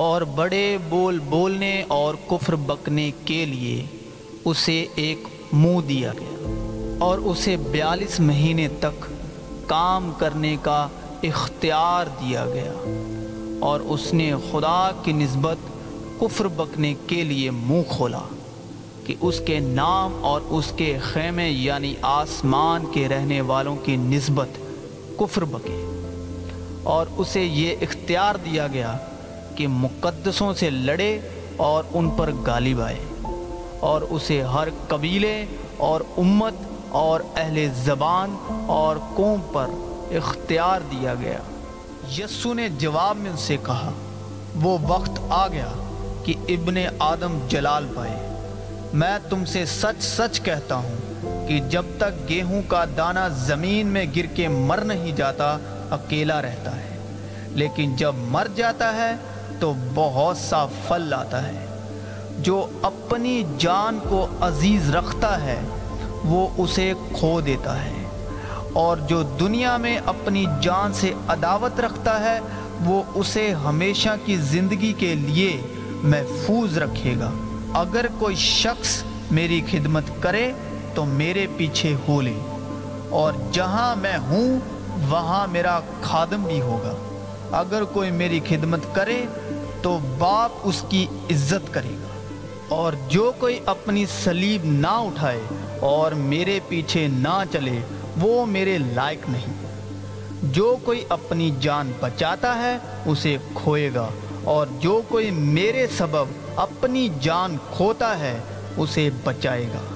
اور بڑے بول بولنے اور کفر بکنے کے لیے اسے ایک منہ دیا گیا اور اسے بیالیس مہینے تک کام کرنے کا اختیار دیا گیا اور اس نے خدا کی نسبت کفر بکنے کے لیے منہ کھولا کہ اس کے نام اور اس کے خیمے یعنی آسمان کے رہنے والوں کی نسبت کفر بکے اور اسے یہ اختیار دیا گیا کہ مقدسوں سے لڑے اور ان پر غالب آئے اور اسے ہر قبیلے اور امت اور اہل زبان اور قوم پر اختیار دیا گیا۔ یسو نے جواب میں ان سے کہا، وہ وقت آ گیا کہ ابن آدم جلال پائے۔ میں تم سے سچ سچ کہتا ہوں کہ جب تک گیہوں کا دانہ زمین میں گر کے مر نہیں جاتا، اکیلا رہتا ہے۔ لیکن جب مر جاتا ہے تو بہت سا پھل لاتا ہے۔ جو اپنی جان کو عزیز رکھتا ہے، وہ اسے کھو دیتا ہے۔ اور جو دنیا میں اپنی جان سے عداوت رکھتا ہے، وہ اسے ہمیشہ کی زندگی کے لیے محفوظ رکھے گا۔ اگر کوئی شخص میری خدمت کرے، تو میرے پیچھے ہو لے۔ اور جہاں میں ہوں، وہاں میرا خادم بھی ہوگا۔ اگر کوئی میری خدمت کرے تو باپ اس کی عزت کرے گا۔ اور جو کوئی اپنی سلیب نہ اٹھائے اور میرے پیچھے نہ چلے، وہ میرے لائق نہیں۔ جو کوئی اپنی جان بچاتا ہے، اسے کھوئے گا۔ اور جو کوئی میرے سبب اپنی جان کھوتا ہے، اسے بچائے گا۔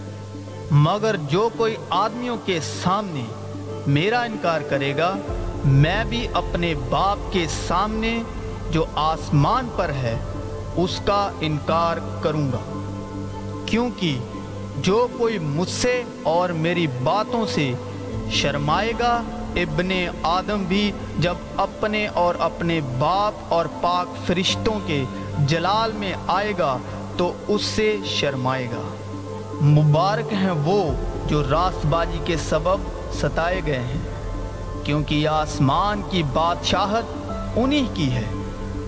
مگر جو کوئی آدمیوں کے سامنے میرا انکار کرے گا میں بھی اپنے باپ کے سامنے جو آسمان پر ہے، اس کا انکار کروں گا۔ کیونکہ جو کوئی مجھ سے اور میری باتوں سے شرمائے گا، ابن آدم بھی جب اپنے اور اپنے باپ اور پاک فرشتوں کے جلال میں آئے گا، تو اس سے شرمائے گا۔ مبارک ہیں وہ جو راست بازی کے سبب ستائے گئے ہیں۔ کیونکہ آسمان کی بادشاہت انہی کی ہے۔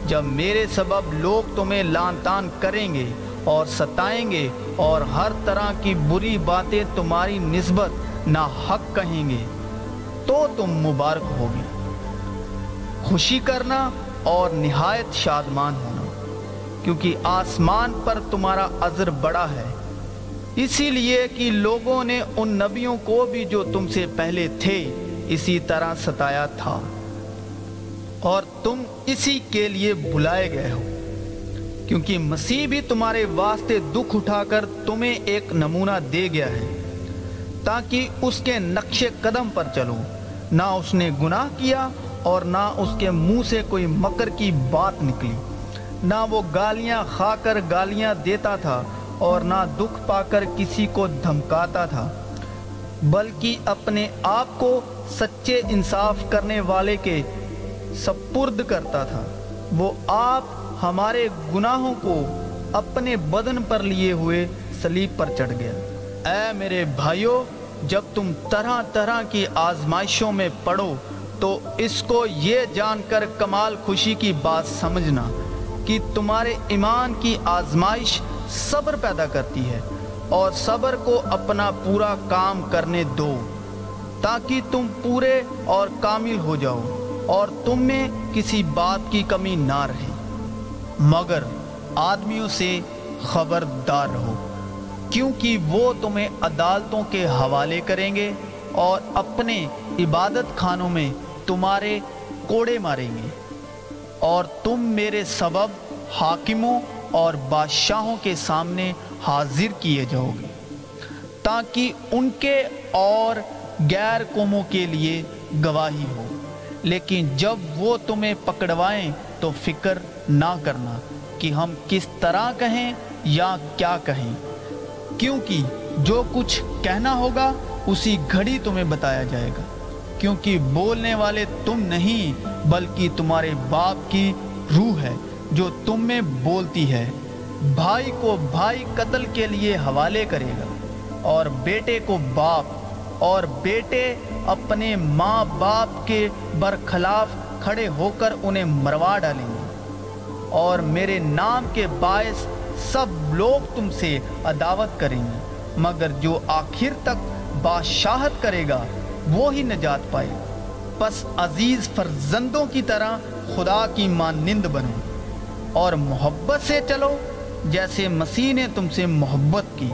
جب میرے سبب لوگ تمہیں لان تان کریں گے اور ستائیں گے اور ہر طرح کی بری باتیں تمہاری نسبت نہ حق کہیں گے، تو تم مبارک ہوگی خوشی کرنا اور نہایت شادمان ہونا، کیونکہ آسمان پر تمہارا عذر بڑا ہے۔ اسی لیے کہ لوگوں نے ان نبیوں کو بھی جو تم سے پہلے تھے اسی طرح ستایا تھا۔ اور تم اسی کے لیے بلائے گئے ہو، کیونکہ مسیح بھی تمہارے واسطے دکھ اٹھا کر تمہیں ایک نمونہ دے گیا ہے، تاکہ اس کے نقش قدم پر چلو۔ نہ اس نے گناہ کیا اور نہ اس کے منہ سے کوئی مکر کی بات نکلی۔ نہ وہ گالیاں کھا کر گالیاں دیتا تھا اور نہ دکھ پا کر کسی کو دھمکاتا تھا، بلکہ اپنے آپ کو سچے انصاف کرنے والے کے سپرد کرتا تھا۔ وہ آپ ہمارے گناہوں کو اپنے بدن پر لیے ہوئے سلیب پر چڑھ گیا۔ اے میرے بھائیوں جب تم طرح طرح کی آزمائشوں میں پڑو، تو اس کو یہ جان کر کمال خوشی کی بات سمجھنا کہ تمہارے ایمان کی آزمائش صبر پیدا کرتی ہے اور صبر کو اپنا پورا کام کرنے دو۔ تاکہ تم پورے اور کامل ہو جاؤ اور تم میں کسی بات کی کمی نہ رہے۔ مگر آدمیوں سے خبردار رہو، کیونکہ وہ تمہیں عدالتوں کے حوالے کریں گے اور اپنے عبادت خانوں میں تمہارے کوڑے ماریں گے۔ اور تم میرے سبب حاکموں اور بادشاہوں کے سامنے حاضر کیے جاؤ گے، تاکہ ان کے اور غیر قوموں کے لیے گواہی ہو۔ لیکن جب وہ تمہیں پکڑوائیں تو فکر نہ کرنا کہ ہم کس طرح کہیں یا کیا کہیں۔ کیونکہ جو کچھ کہنا ہوگا اسی گھڑی تمہیں بتایا جائے گا۔ کیونکہ بولنے والے تم نہیں، بلکہ تمہارے باپ کی روح ہے جو تم میں بولتی ہے۔ بھائی کو بھائی قتل کے لیے حوالے کرے گا اور بیٹے کو باپ اور بیٹے اپنے ماں باپ کے برخلاف کھڑے ہو کر انہیں مروا ڈالیں گے۔ اور میرے نام کے باعث سب لوگ تم سے عداوت کریں گے، مگر جو آخر تک بادشاہت کرے گا، وہ ہی نجات پائے گا۔ پس عزیز فرزندوں کی طرح خدا کی مانند بنو اور محبت سے چلو، جیسے مسیح نے تم سے محبت کی۔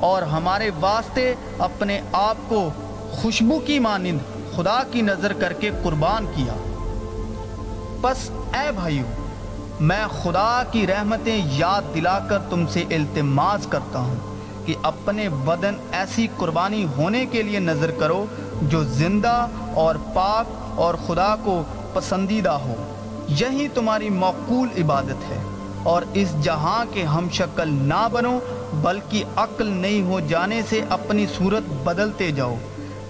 اور ہمارے واسطے اپنے آپ کو خوشبو کی مانند خدا کی نظر کر کے قربان کیا۔ پس اے بھائیو، میں خدا کی رحمتیں یاد دلا کر تم سے التماس کرتا ہوں کہ اپنے بدن ایسی قربانی ہونے کے لیے نظر کرو جو زندہ اور پاک اور خدا کو پسندیدہ ہو۔ یہی تمہاری معقول عبادت ہے۔ اور اس جہاں کے ہم شکل نہ بنو بلکہ عقل نہیں ہو جانے سے اپنی صورت بدلتے جاؤ،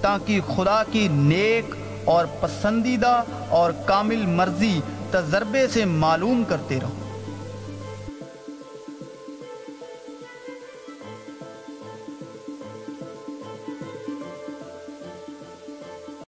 تاکہ خدا کی نیک اور پسندیدہ اور کامل مرضی تجربے سے معلوم کرتے رہو۔